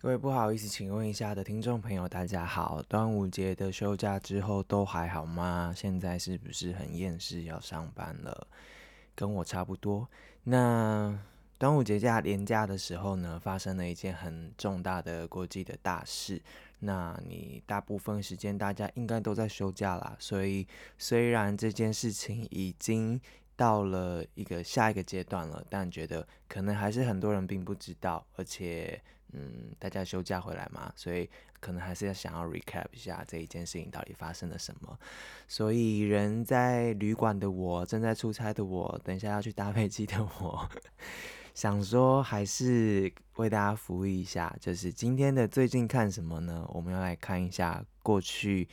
各位不好意思，请问一下的听众朋友，大家好。端午节的休假之后都还好吗？现在是不是很厌世要上班了？跟我差不多。那端午节假连假的时候呢，发生了一件很重大的国际的大事。那你大部分时间大家应该都在休假啦，所以虽然这件事情已经到了一个下一个阶段了，但觉得可能还是很多人并不知道，而且。嗯，大家休假回来嘛，所以可能还是要想要 recap 一下这一件事情到底发生了什么。所以人在旅馆的我，正在出差的我，等一下要去搭飞机的我，想说还是为大家服务一下，就是今天的最近看什么呢？我们要来看一下过去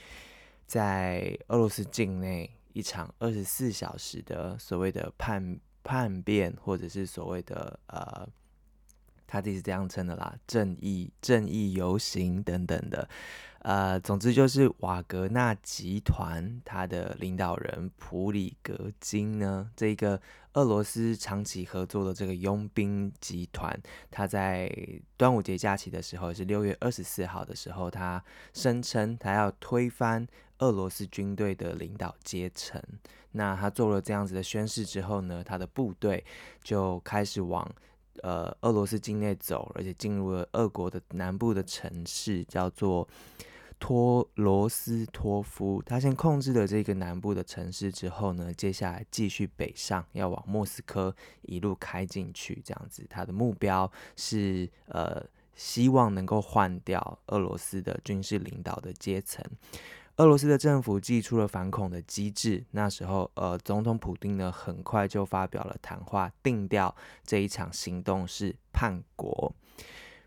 在俄罗斯境内一场二十四小时的所谓的叛叛变，或者是所谓的呃。他自己是这样称的啦，正义正义游行等等的，呃，总之就是瓦格纳集团他的领导人普里格金呢，这个俄罗斯长期合作的这个佣兵集团，他在端午节假期的时候，是六月二十四号的时候，他声称他要推翻俄罗斯军队的领导阶层。那他做了这样子的宣誓之后呢，他的部队就开始往。呃，俄罗斯境内走，而且进入了俄国的南部的城市，叫做托罗斯托夫。他先控制了这个南部的城市之后呢，接下来继续北上，要往莫斯科一路开进去。这样子，他的目标是呃，希望能够换掉俄罗斯的军事领导的阶层。俄罗斯的政府祭出了反恐的机制，那时候，呃，总统普丁呢，很快就发表了谈话，定调这一场行动是叛国。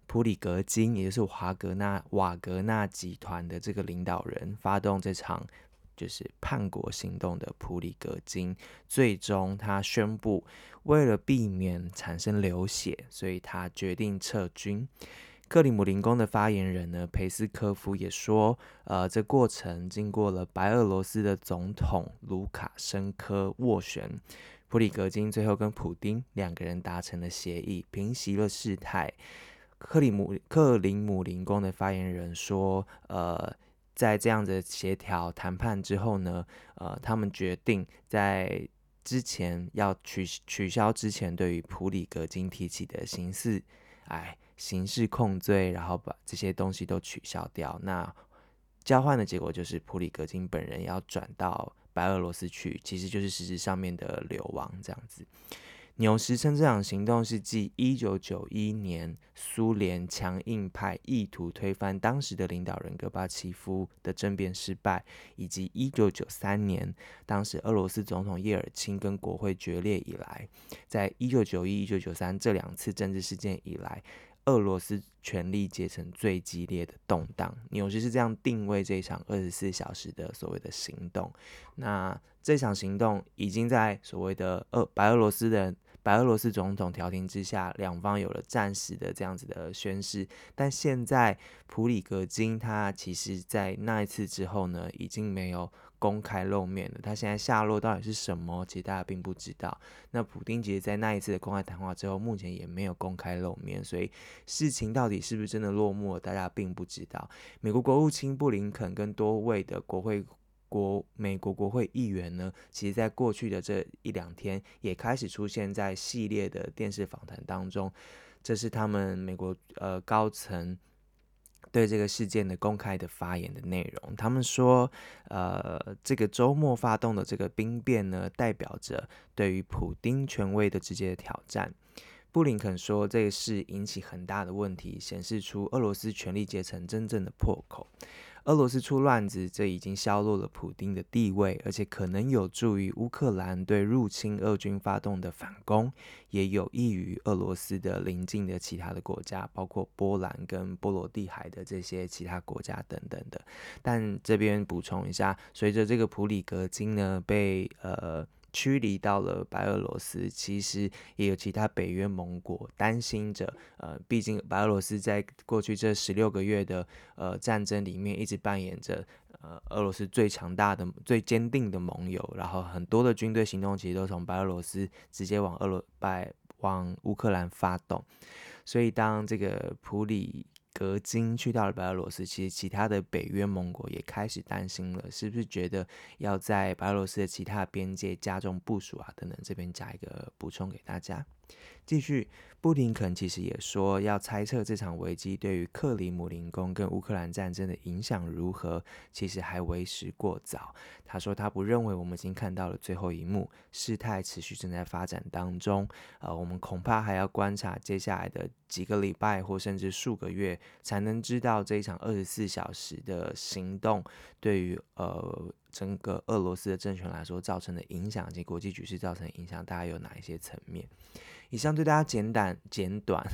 普里格金，也就是华格纳瓦格纳集团的这个领导人，发动这场就是叛国行动的普里格金，最终他宣布，为了避免产生流血，所以他决定撤军。克里姆林宫的发言人呢，裴斯科夫也说，呃，这过程经过了白俄罗斯的总统卢卡申科斡旋，普里格金最后跟普丁两个人达成了协议，平息了事态。克里姆克林姆林宫的发言人说，呃，在这样的协调谈判之后呢，呃，他们决定在之前要取取消之前对于普里格金提起的刑事，哎。刑事控罪，然后把这些东西都取消掉。那交换的结果就是普里格金本人要转到白俄罗斯去，其实就是实质上面的流亡这样子。纽时称这场行动是继一九九一年苏联强硬派意图推翻当时的领导人戈巴契夫的政变失败，以及一九九三年当时俄罗斯总统叶尔钦跟国会决裂以来，在一九九一、一九九三这两次政治事件以来。俄罗斯权力阶层最激烈的动荡，纽约是这样定位这场二十四小时的所谓的行动。那这场行动已经在所谓的俄白俄罗斯的白俄罗斯总统调停之下，两方有了暂时的这样子的宣誓。但现在普里格金他其实，在那一次之后呢，已经没有。公开露面了，他现在下落到底是什么？其实大家并不知道。那普丁其实，在那一次的公开谈话之后，目前也没有公开露面，所以事情到底是不是真的落幕了，大家并不知道。美国国务卿布林肯跟多位的国会国美国国会议员呢，其实在过去的这一两天，也开始出现在系列的电视访谈当中。这是他们美国呃高层。对这个事件的公开的发言的内容，他们说，呃，这个周末发动的这个兵变呢，代表着对于普丁权威的直接挑战。布林肯说，这个事引起很大的问题，显示出俄罗斯权力阶层真正的破口。俄罗斯出乱子，这已经削弱了普丁的地位，而且可能有助于乌克兰对入侵俄军发动的反攻，也有益于俄罗斯的邻近的其他的国家，包括波兰跟波罗的海的这些其他国家等等的。但这边补充一下，随着这个普里格金呢被呃。驱离到了白俄罗斯，其实也有其他北约盟国担心着。呃，毕竟白俄罗斯在过去这十六个月的呃战争里面，一直扮演着呃俄罗斯最强大的、最坚定的盟友。然后很多的军队行动其实都从白俄罗斯直接往俄罗白往乌克兰发动。所以当这个普里格金去到了白俄罗斯，其实其他的北约盟国也开始担心了，是不是觉得要在白俄罗斯的其他边界加重部署啊？等等，这边加一个补充给大家。继续，布林肯其实也说，要猜测这场危机对于克里姆林宫跟乌克兰战争的影响如何，其实还为时过早。他说，他不认为我们已经看到了最后一幕，事态持续正在发展当中。呃，我们恐怕还要观察接下来的几个礼拜或甚至数个月，才能知道这一场二十四小时的行动对于呃整个俄罗斯的政权来说造成的影响，及国际局势造成的影响，大概有哪一些层面。以上对大家简短简短，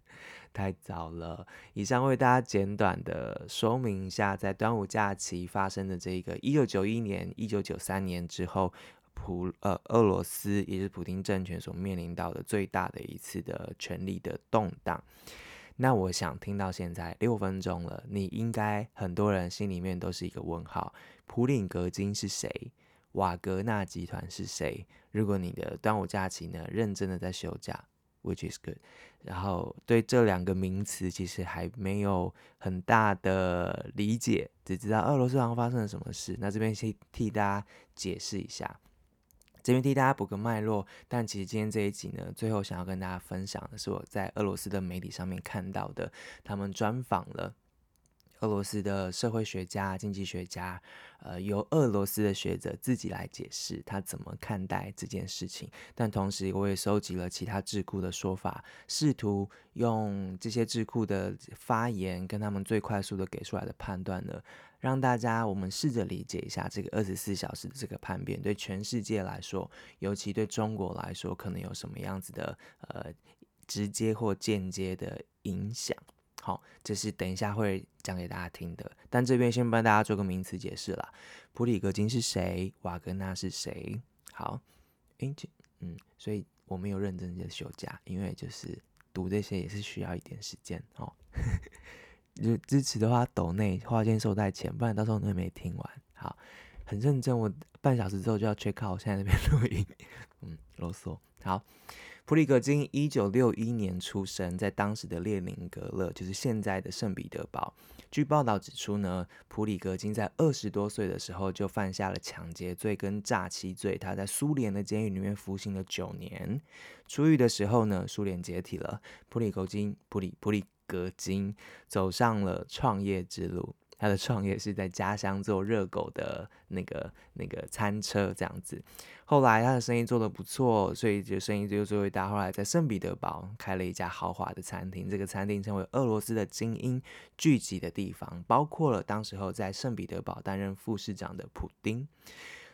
太早了。以上为大家简短的说明一下，在端午假期发生的这个一九九一年、一九九三年之后，普呃俄罗斯也是普丁政权所面临到的最大的一次的权力的动荡。那我想听到现在六分钟了，你应该很多人心里面都是一个问号：普里格金是谁？瓦格纳集团是谁？如果你的端午假期呢，认真的在休假，which is good，然后对这两个名词其实还没有很大的理解，只知道俄罗斯好像发生了什么事。那这边先替大家解释一下，这边替大家补个脉络。但其实今天这一集呢，最后想要跟大家分享的是我在俄罗斯的媒体上面看到的，他们专访了。俄罗斯的社会学家、经济学家，呃，由俄罗斯的学者自己来解释他怎么看待这件事情。但同时，我也收集了其他智库的说法，试图用这些智库的发言跟他们最快速的给出来的判断呢，让大家我们试着理解一下这个二十四小时的这个叛变对全世界来说，尤其对中国来说，可能有什么样子的呃直接或间接的影响。好，这是等一下会讲给大家听的。但这边先帮大家做个名词解释啦。普里格金是谁？瓦格纳是谁？好，嗯，嗯，所以我没有认真的休假，因为就是读这些也是需要一点时间哦。就支持的话，抖内花间收在前，不然到时候你会没听完。好，很认真，我半小时之后就要 check out，我现在那边录音，嗯，啰嗦。好。普里格金一九六一年出生在当时的列宁格勒，就是现在的圣彼得堡。据报道指出呢，普里格金在二十多岁的时候就犯下了抢劫罪跟诈欺罪，他在苏联的监狱里面服刑了九年。出狱的时候呢，苏联解体了，普里格金普里普里格金走上了创业之路。他的创业是在家乡做热狗的那个那个餐车这样子，后来他的生意做得不错，所以就生意就做越大。后来在圣彼得堡开了一家豪华的餐厅，这个餐厅成为俄罗斯的精英聚集的地方，包括了当时候在圣彼得堡担任副市长的普丁。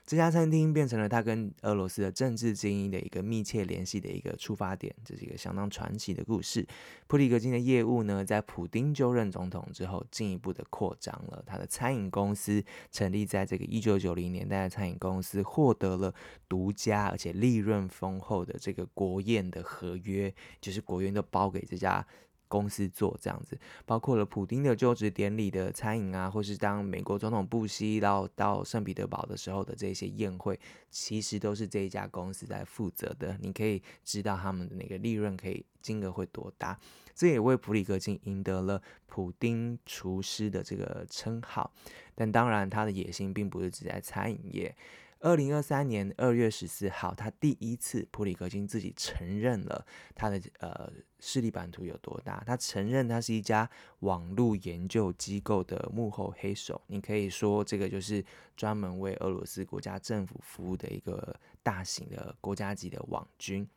这家餐厅变成了他跟俄罗斯的政治精英的一个密切联系的一个出发点，这是一个相当传奇的故事。普里格金的业务呢，在普丁就任总统之后，进一步的扩张了。他的餐饮公司成立在这个一九九零年代的餐饮公司，获得了独家而且利润丰厚的这个国宴的合约，就是国宴都包给这家。公司做这样子，包括了普丁的就职典礼的餐饮啊，或是当美国总统布希到到圣彼得堡的时候的这些宴会，其实都是这一家公司在负责的。你可以知道他们的那个利润可以金额会多大，这也为普里格金赢得了普丁厨师的这个称号。但当然，他的野心并不是只在餐饮业。二零二三年二月十四号，他第一次普里格金自己承认了他的呃势力版图有多大。他承认他是一家网络研究机构的幕后黑手。你可以说这个就是专门为俄罗斯国家政府服务的一个大型的国家级的网军。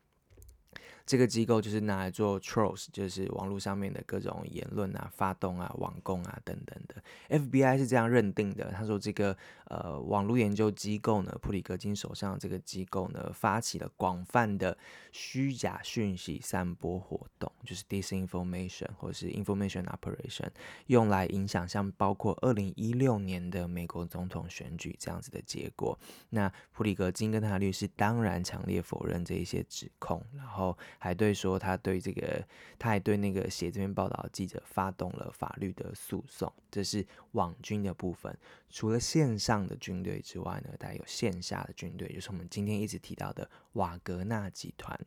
这个机构就是拿来做 trolls，就是网络上面的各种言论啊、发动啊、网攻啊等等的。FBI 是这样认定的，他说这个呃网络研究机构呢，普里格金手上这个机构呢，发起了广泛的虚假讯息散播活动，就是 disinformation 或是 information operation，用来影响像包括二零一六年的美国总统选举这样子的结果。那普里格金跟他的律师当然强烈否认这一些指控，然后。还对说，他对这个，他还对那个写这篇报道的记者发动了法律的诉讼。这是网军的部分。除了线上的军队之外呢，还有线下的军队，就是我们今天一直提到的瓦格纳集团。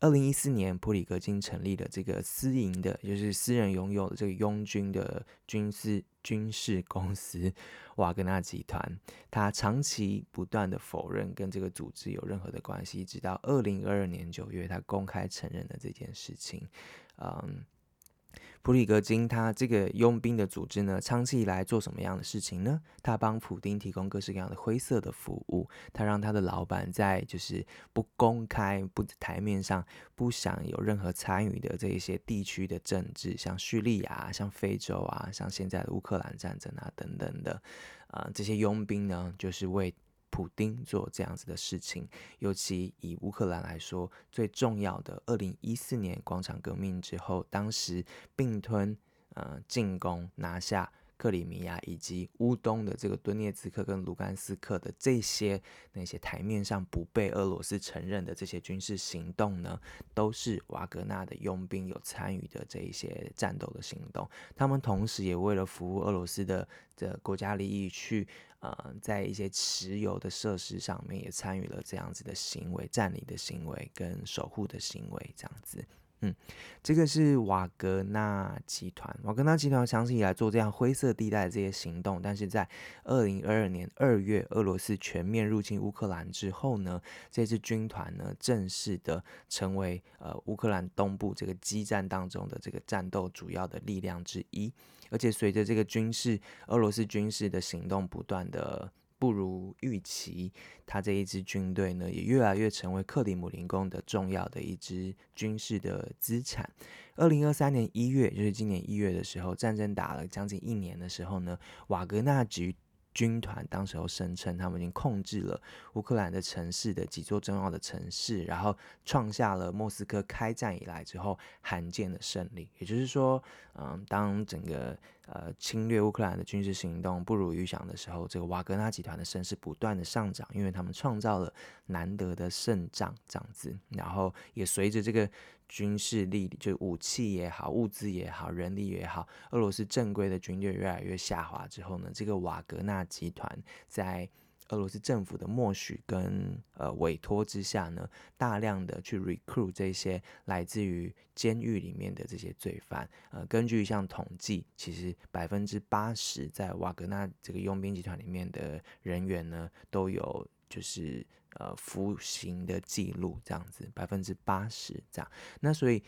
二零一四年，普里格金成立了这个私营的，就是私人拥有的这个拥军的军事军事公司瓦格纳集团。他长期不断的否认跟这个组织有任何的关系，直到二零二二年九月，他公开承认了这件事情。嗯。普里格金他这个佣兵的组织呢，长期以来做什么样的事情呢？他帮普丁提供各式各样的灰色的服务，他让他的老板在就是不公开、不台面上、不想有任何参与的这一些地区的政治，像叙利亚、像非洲啊、像现在的乌克兰战争啊等等的，啊、这些佣兵呢，就是为。普丁做这样子的事情，尤其以乌克兰来说，最重要的，二零一四年广场革命之后，当时并吞、呃进攻、拿下。克里米亚以及乌东的这个顿涅茨克跟卢甘斯克的这些那些台面上不被俄罗斯承认的这些军事行动呢，都是瓦格纳的佣兵有参与的这一些战斗的行动。他们同时也为了服务俄罗斯的这国家利益去，呃在一些持有的设施上面也参与了这样子的行为、占领的行为跟守护的行为，这样子。嗯，这个是瓦格纳集团。瓦格纳集团长期以来做这样灰色地带的这些行动，但是在二零二二年二月，俄罗斯全面入侵乌克兰之后呢，这支军团呢正式的成为呃乌克兰东部这个激战当中的这个战斗主要的力量之一。而且随着这个军事俄罗斯军事的行动不断的。不如预期，他这一支军队呢，也越来越成为克里姆林宫的重要的一支军事的资产。二零二三年一月，就是今年一月的时候，战争打了将近一年的时候呢，瓦格纳局。军团当时候声称，他们已经控制了乌克兰的城市的几座重要的城市，然后创下了莫斯科开战以来之后罕见的胜利。也就是说，嗯，当整个呃侵略乌克兰的军事行动不如预想的时候，这个瓦格纳集团的声势不断的上涨，因为他们创造了难得的胜仗这样子，然后也随着这个。军事力就武器也好，物资也好，人力也好，俄罗斯正规的军队越来越下滑之后呢，这个瓦格纳集团在俄罗斯政府的默许跟呃委托之下呢，大量的去 recruit 这些来自于监狱里面的这些罪犯。呃，根据一项统计，其实百分之八十在瓦格纳这个佣兵集团里面的人员呢，都有就是。呃，服刑的记录这样子，百分之八十这样。那所以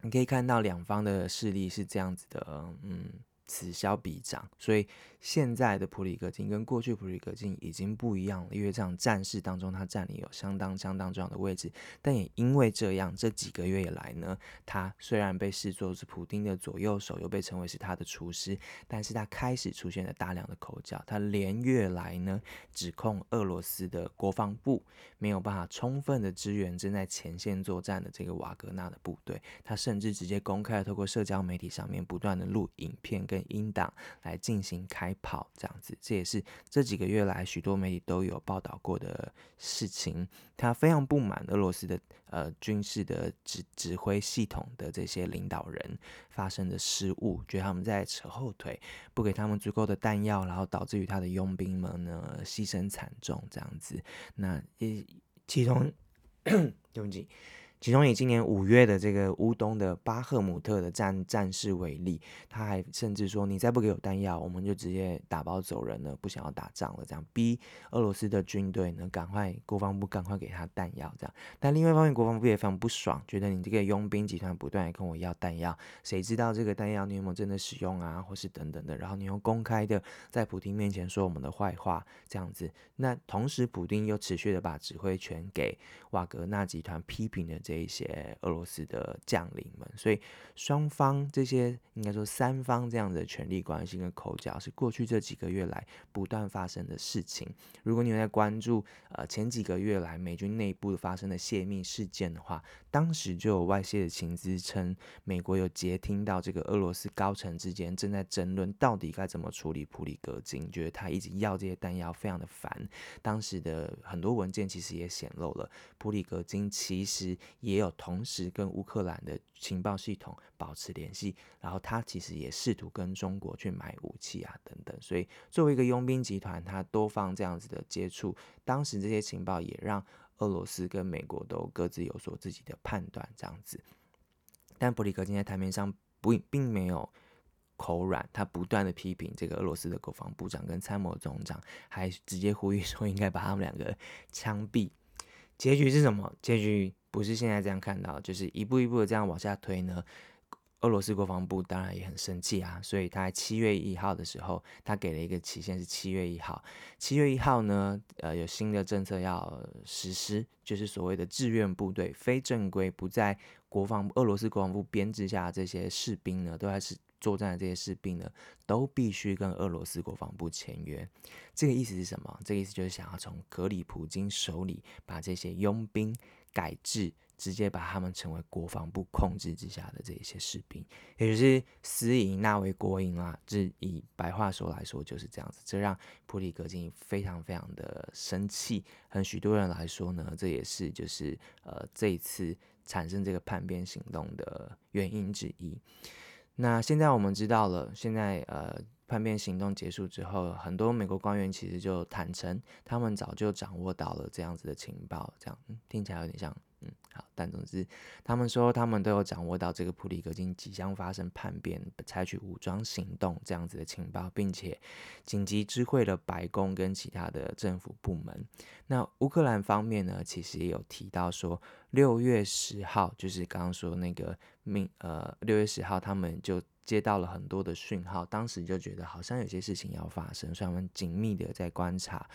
你可以看到两方的势力是这样子的，嗯。此消彼长，所以现在的普里格金跟过去普里格金已经不一样了。因为这场战事当中，他占领有相当相当重要的位置。但也因为这样，这几个月以来呢，他虽然被视作是普丁的左右手，又被称为是他的厨师，但是他开始出现了大量的口角。他连月来呢，指控俄罗斯的国防部没有办法充分的支援正在前线作战的这个瓦格纳的部队。他甚至直接公开了透过社交媒体上面不断的录影片跟。英党来进行开炮，这样子，这也是这几个月来许多媒体都有报道过的事情。他非常不满俄罗斯的呃军事的指指挥系统的这些领导人发生的失误，觉得他们在扯后腿，不给他们足够的弹药，然后导致于他的佣兵们呢牺牲惨重，这样子。那也其中，对不起。其中以今年五月的这个乌东的巴赫姆特的战战事为例，他还甚至说：“你再不给我弹药，我们就直接打包走人了，不想要打仗了。”这样逼俄罗斯的军队呢，赶快国防部赶快给他弹药。这样，但另外一方面，国防部也非常不爽，觉得你这个佣兵集团不断跟我要弹药，谁知道这个弹药你有没有真的使用啊，或是等等的。然后你又公开的在普丁面前说我们的坏话，这样子。那同时，普丁又持续的把指挥权给瓦格纳集团，批评的。这一些俄罗斯的将领们，所以双方这些应该说三方这样的权力关系跟口角，是过去这几个月来不断发生的事情。如果你有在关注呃前几个月来美军内部发生的泄密事件的话，当时就有外泄的情资称，美国有接听到这个俄罗斯高层之间正在争论到底该怎么处理普里格金，觉得他一直要这些弹药非常的烦。当时的很多文件其实也显露了普里格金其实。也有同时跟乌克兰的情报系统保持联系，然后他其实也试图跟中国去买武器啊等等，所以作为一个佣兵集团，他多方这样子的接触，当时这些情报也让俄罗斯跟美国都各自有所自己的判断，这样子。但普里格金在台面上不并没有口软，他不断的批评这个俄罗斯的国防部长跟参谋总长，还直接呼吁说应该把他们两个 枪毙。结局是什么？结局不是现在这样看到，就是一步一步的这样往下推呢。俄罗斯国防部当然也很生气啊，所以他在七月一号的时候，他给了一个期限是七月一号。七月一号呢，呃，有新的政策要实施，就是所谓的志愿部队、非正规不在国防俄罗斯国防部编制下这些士兵呢，都还是作战的这些士兵呢，都必须跟俄罗斯国防部签约。这个意思是什么？这个意思就是想要从格里普金手里把这些佣兵改制。直接把他们成为国防部控制之下的这一些士兵，也就是私营纳为国营啦。这以白话说来说就是这样子，这让普里格金非常非常的生气。很许多人来说呢，这也是就是呃这一次产生这个叛变行动的原因之一。那现在我们知道了，现在呃叛变行动结束之后，很多美国官员其实就坦诚，他们早就掌握到了这样子的情报，这样，听起来有点像。但总之，他们说他们都有掌握到这个普里格金即将发生叛变，采取武装行动这样子的情报，并且紧急知会了白宫跟其他的政府部门。那乌克兰方面呢，其实也有提到说，六月十号，就是刚刚说那个命，呃，六月十号他们就接到了很多的讯号，当时就觉得好像有些事情要发生，所以他们紧密的在观察。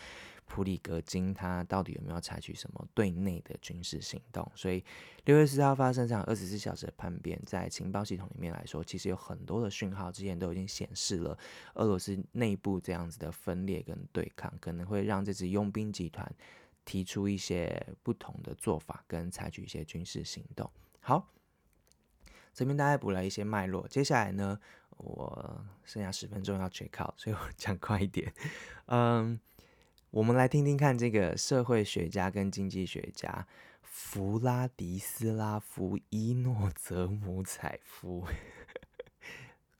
普里格金他到底有没有采取什么对内的军事行动？所以六月四号发生这场二十四小时的叛变，在情报系统里面来说，其实有很多的讯号，之前都已经显示了俄罗斯内部这样子的分裂跟对抗，可能会让这支佣兵集团提出一些不同的做法，跟采取一些军事行动。好，这边大概补了一些脉络，接下来呢，我剩下十分钟要 check out，所以我讲快一点，嗯。我们来听听看，这个社会学家跟经济学家弗拉迪斯拉夫·伊诺泽姆采夫，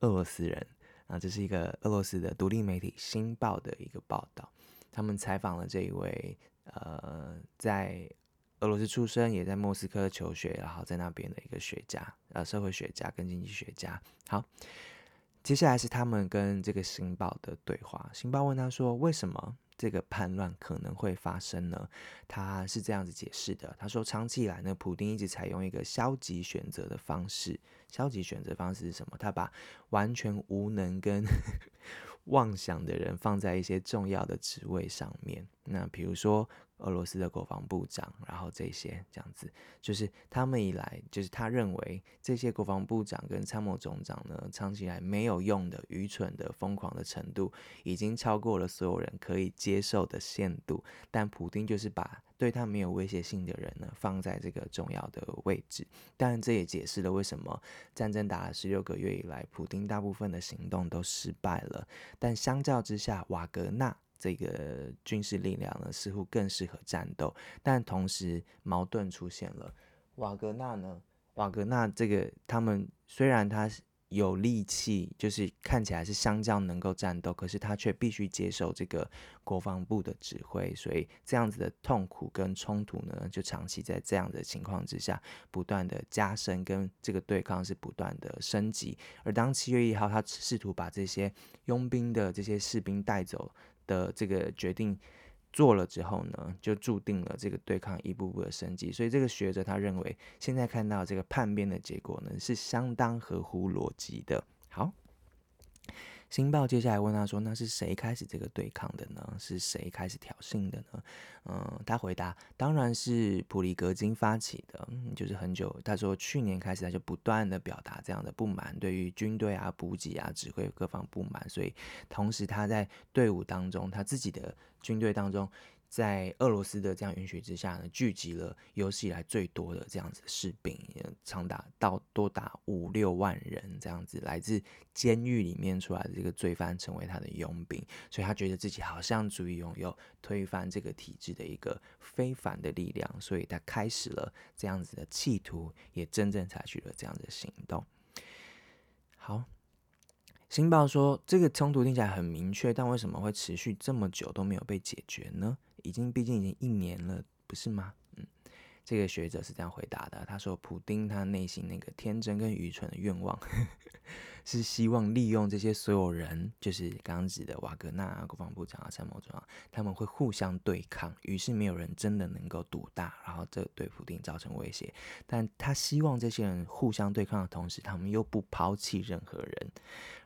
俄罗斯人啊，这是一个俄罗斯的独立媒体《新报》的一个报道。他们采访了这一位呃，在俄罗斯出生，也在莫斯科求学，然后在那边的一个学家，呃，社会学家跟经济学家。好，接下来是他们跟这个《新报》的对话。《新报》问他说：“为什么？”这个叛乱可能会发生呢？他是这样子解释的。他说，长期以来呢，普丁一直采用一个消极选择的方式。消极选择方式是什么？他把完全无能跟 妄想的人放在一些重要的职位上面。那比如说。俄罗斯的国防部长，然后这些这样子，就是他们以来，就是他认为这些国防部长跟参谋总长呢，长期以来没有用的、愚蠢的、疯狂的程度，已经超过了所有人可以接受的限度。但普丁就是把对他没有威胁性的人呢，放在这个重要的位置。当然，这也解释了为什么战争打了十六个月以来，普丁大部分的行动都失败了。但相较之下，瓦格纳。这个军事力量呢，似乎更适合战斗，但同时矛盾出现了。瓦格纳呢，瓦格纳这个他们虽然他有力气，就是看起来是相较能够战斗，可是他却必须接受这个国防部的指挥，所以这样子的痛苦跟冲突呢，就长期在这样的情况之下不断的加深，跟这个对抗是不断的升级。而当七月一号他试图把这些佣兵的这些士兵带走。的这个决定做了之后呢，就注定了这个对抗一步步的升级。所以这个学者他认为，现在看到这个叛变的结果呢，是相当合乎逻辑的。好。新报接下来问他说：“那是谁开始这个对抗的呢？是谁开始挑衅的呢？”嗯，他回答：“当然是普里格金发起的。嗯，就是很久，他说去年开始他就不断的表达这样的不满，对于军队啊、补给啊、指挥各方不满，所以同时他在队伍当中，他自己的军队当中。”在俄罗斯的这样允许之下呢，聚集了有史以来最多的这样子士兵，长达到多达五六万人这样子，来自监狱里面出来的这个罪犯成为他的佣兵，所以他觉得自己好像足以拥有推翻这个体制的一个非凡的力量，所以他开始了这样子的企图，也真正采取了这样的行动。好。新报说，这个冲突听起来很明确，但为什么会持续这么久都没有被解决呢？已经，毕竟已经一年了，不是吗？嗯，这个学者是这样回答的，他说：“普丁他内心那个天真跟愚蠢的愿望，是希望利用这些所有人，就是刚刚指的瓦格纳啊国防部长啊、参谋长啊，他们会互相对抗，于是没有人真的能够独大，然后这对普丁造成威胁。但他希望这些人互相对抗的同时，他们又不抛弃任何人，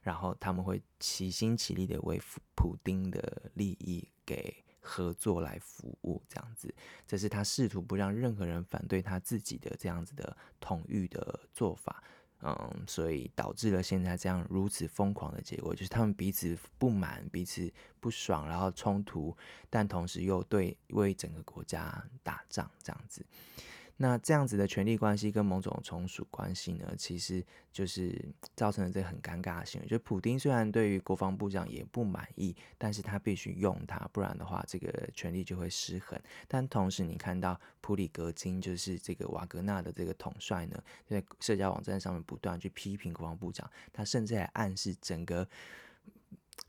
然后他们会齐心齐力的为普丁的利益给。”合作来服务，这样子，这是他试图不让任何人反对他自己的这样子的统御的做法，嗯，所以导致了现在这样如此疯狂的结果，就是他们彼此不满，彼此不爽，然后冲突，但同时又对为整个国家打仗，这样子。那这样子的权力关系跟某种从属关系呢，其实就是造成了这个很尴尬的行为。就普丁虽然对于国防部长也不满意，但是他必须用他，不然的话这个权力就会失衡。但同时你看到普里格金，就是这个瓦格纳的这个统帅呢，在社交网站上面不断去批评国防部长，他甚至还暗示整个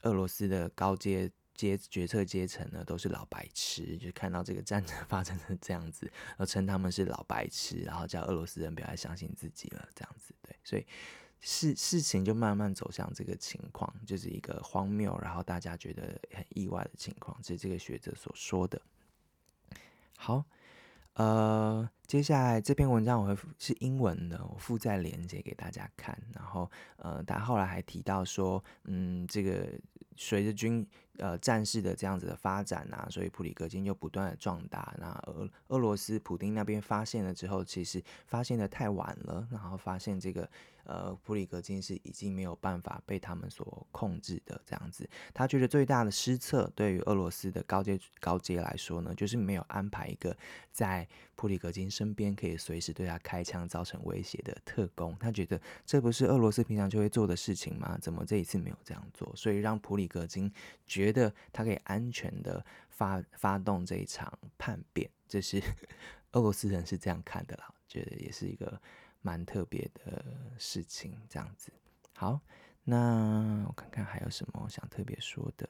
俄罗斯的高阶。阶决策阶层呢，都是老白痴，就看到这个战争 发生成这样子，而称他们是老白痴，然后叫俄罗斯人不要再相信自己了，这样子对，所以事事情就慢慢走向这个情况，就是一个荒谬，然后大家觉得很意外的情况，这是这个学者所说的。好，呃，接下来这篇文章我会是英文的，我附在链接给大家看，然后呃，他后来还提到说，嗯，这个随着军。呃，战事的这样子的发展啊，所以普里格金又不断的壮大。那俄俄罗斯普丁那边发现了之后，其实发现的太晚了，然后发现这个。呃，普里格金是已经没有办法被他们所控制的这样子。他觉得最大的失策对于俄罗斯的高阶高阶来说呢，就是没有安排一个在普里格金身边可以随时对他开枪造成威胁的特工。他觉得这不是俄罗斯平常就会做的事情吗？怎么这一次没有这样做？所以让普里格金觉得他可以安全的发发动这一场叛变。这是 俄罗斯人是这样看的啦，觉得也是一个。蛮特别的事情，这样子。好，那我看看还有什么想特别说的。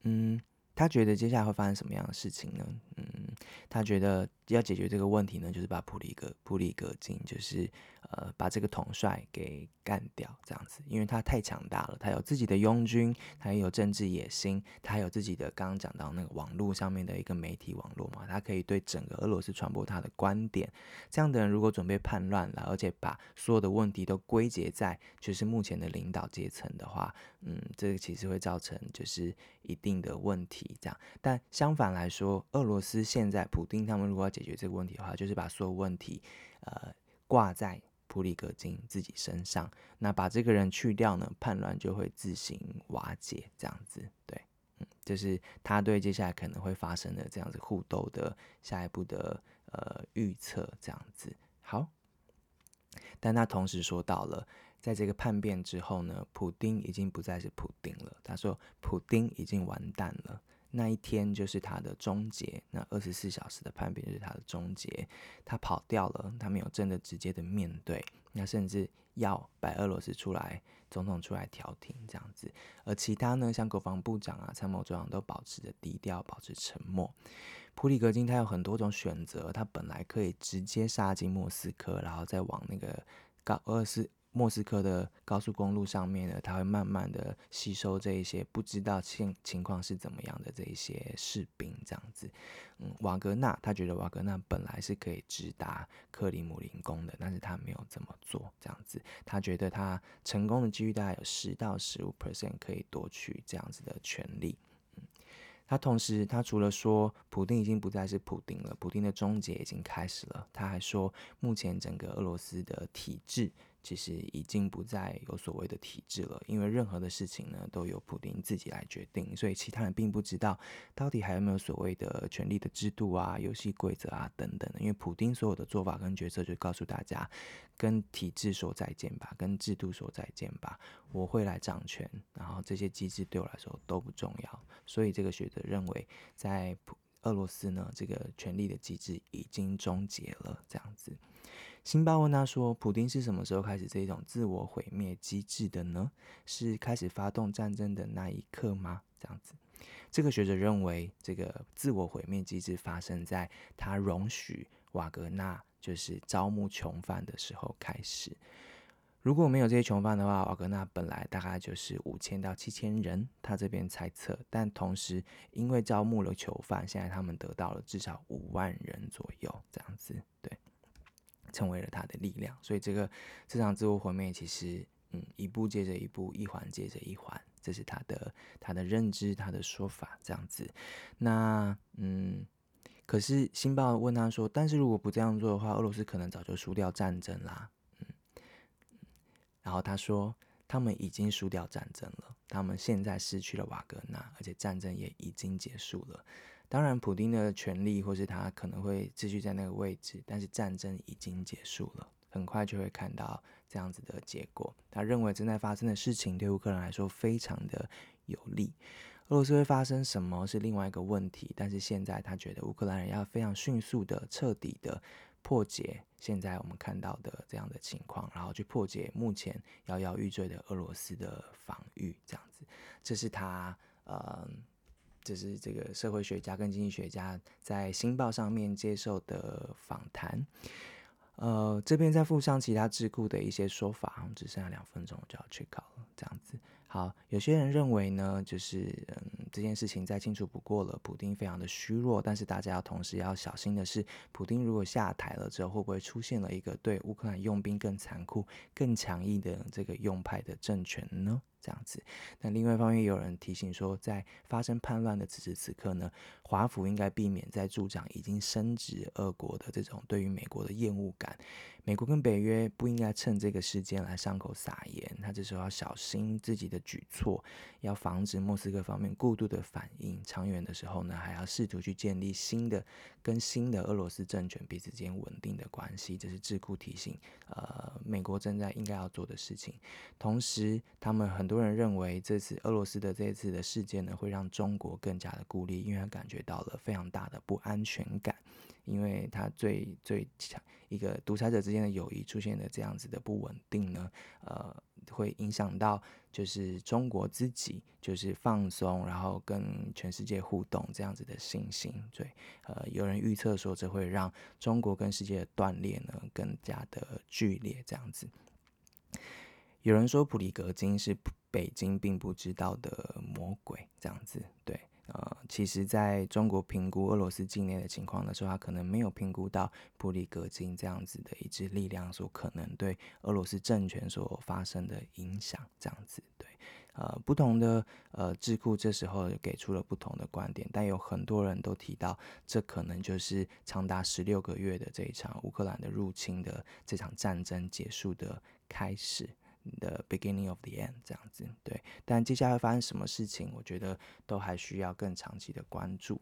嗯，他觉得接下来会发生什么样的事情呢？嗯，他觉得要解决这个问题呢，就是把普里格普里格金，就是。呃，把这个统帅给干掉，这样子，因为他太强大了，他有自己的拥军，他也有政治野心，他有自己的刚刚讲到那个网络上面的一个媒体网络嘛，他可以对整个俄罗斯传播他的观点。这样的人如果准备叛乱了，而且把所有的问题都归结在就是目前的领导阶层的话，嗯，这个其实会造成就是一定的问题。这样，但相反来说，俄罗斯现在普丁他们如果要解决这个问题的话，就是把所有问题呃挂在。普里格金自己身上，那把这个人去掉呢，叛乱就会自行瓦解，这样子，对，嗯，就是他对接下来可能会发生的这样子互斗的下一步的呃预测，这样子。好，但他同时说到了，在这个叛变之后呢，普丁已经不再是普丁了。他说，普丁已经完蛋了。那一天就是他的终结，那二十四小时的叛变就是他的终结。他跑掉了，他没有真的直接的面对，那甚至要白俄罗斯出来，总统出来调停这样子。而其他呢，像国防部长啊、参谋长都保持着低调，保持沉默。普里格金他有很多种选择，他本来可以直接杀进莫斯科，然后再往那个高俄罗斯。莫斯科的高速公路上面呢，他会慢慢的吸收这一些不知道情情况是怎么样的这一些士兵，这样子。嗯，瓦格纳他觉得瓦格纳本来是可以直达克里姆林宫的，但是他没有这么做，这样子。他觉得他成功的几率大概有十到十五 percent 可以夺取这样子的权利。嗯，他同时他除了说普丁已经不再是普丁了，普丁的终结已经开始了，他还说目前整个俄罗斯的体制。其实已经不再有所谓的体制了，因为任何的事情呢都由普丁自己来决定，所以其他人并不知道到底还有没有所谓的权力的制度啊、游戏规则啊等等的。因为普丁所有的做法跟决策就告诉大家，跟体制说再见吧，跟制度说再见吧，我会来掌权，然后这些机制对我来说都不重要。所以这个学者认为，在普俄罗斯呢，这个权力的机制已经终结了，这样子。辛巴问他说：“普丁是什么时候开始这种自我毁灭机制的呢？是开始发动战争的那一刻吗？”这样子，这个学者认为，这个自我毁灭机制发生在他容许瓦格纳就是招募囚犯的时候开始。如果没有这些囚犯的话，瓦格纳本来大概就是五千到七千人，他这边猜测。但同时，因为招募了囚犯，现在他们得到了至少五万人左右，这样子，对，成为了他的力量。所以，这个这场自我毁灭其实，嗯，一步接着一步，一环接着一环，这是他的他的认知，他的说法，这样子。那，嗯，可是《新报》问他说：“但是如果不这样做的话，俄罗斯可能早就输掉战争啦。”然后他说，他们已经输掉战争了，他们现在失去了瓦格纳，而且战争也已经结束了。当然，普丁的权力或是他可能会继续在那个位置，但是战争已经结束了，很快就会看到这样子的结果。他认为正在发生的事情对乌克兰来说非常的有利。俄罗斯会发生什么是另外一个问题，但是现在他觉得乌克兰人要非常迅速的、彻底的。破解现在我们看到的这样的情况，然后去破解目前摇摇欲坠的俄罗斯的防御，这样子，这是他呃，这是这个社会学家跟经济学家在《新报》上面接受的访谈。呃，这边再附上其他智库的一些说法，我们只剩下两分钟我就要去考了，这样子。好，有些人认为呢，就是嗯，这件事情再清楚不过了，普丁非常的虚弱。但是大家要同时要小心的是，普丁如果下台了之后，会不会出现了一个对乌克兰用兵更残酷、更强硬的这个右派的政权呢？这样子，那另外一方面，有人提醒说，在发生叛乱的此时此刻呢，华府应该避免再助长已经升值俄国的这种对于美国的厌恶感。美国跟北约不应该趁这个事件来伤口撒盐，他这时候要小心自己的举措，要防止莫斯科方面过度的反应。长远的时候呢，还要试图去建立新的跟新的俄罗斯政权彼此间稳定的关系。这是智库提醒，呃，美国正在应该要做的事情。同时，他们。很多人认为这次俄罗斯的这次的事件呢，会让中国更加的孤立，因为他感觉到了非常大的不安全感，因为他最最强一个独裁者之间的友谊出现了这样子的不稳定呢，呃，会影响到就是中国自己就是放松，然后跟全世界互动这样子的信心。对，呃，有人预测说这会让中国跟世界的断裂呢更加的剧烈，这样子。有人说普里格金是北京并不知道的魔鬼，这样子，对，呃，其实在中国评估俄罗斯境内的情况的时候，他可能没有评估到普里格金这样子的一支力量所可能对俄罗斯政权所发生的影响，这样子，对，呃，不同的呃智库这时候给出了不同的观点，但有很多人都提到，这可能就是长达十六个月的这一场乌克兰的入侵的这场战争结束的开始。The beginning of the end，这样子对，但接下来会发生什么事情，我觉得都还需要更长期的关注。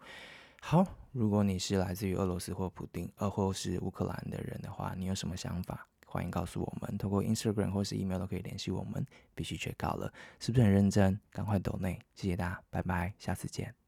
好，如果你是来自于俄罗斯或普丁，呃，或是乌克兰的人的话，你有什么想法？欢迎告诉我们，透过 Instagram 或是 email 都可以联系我们。必须 check out 了，是不是很认真？赶快抖内，谢谢大家，拜拜，下次见。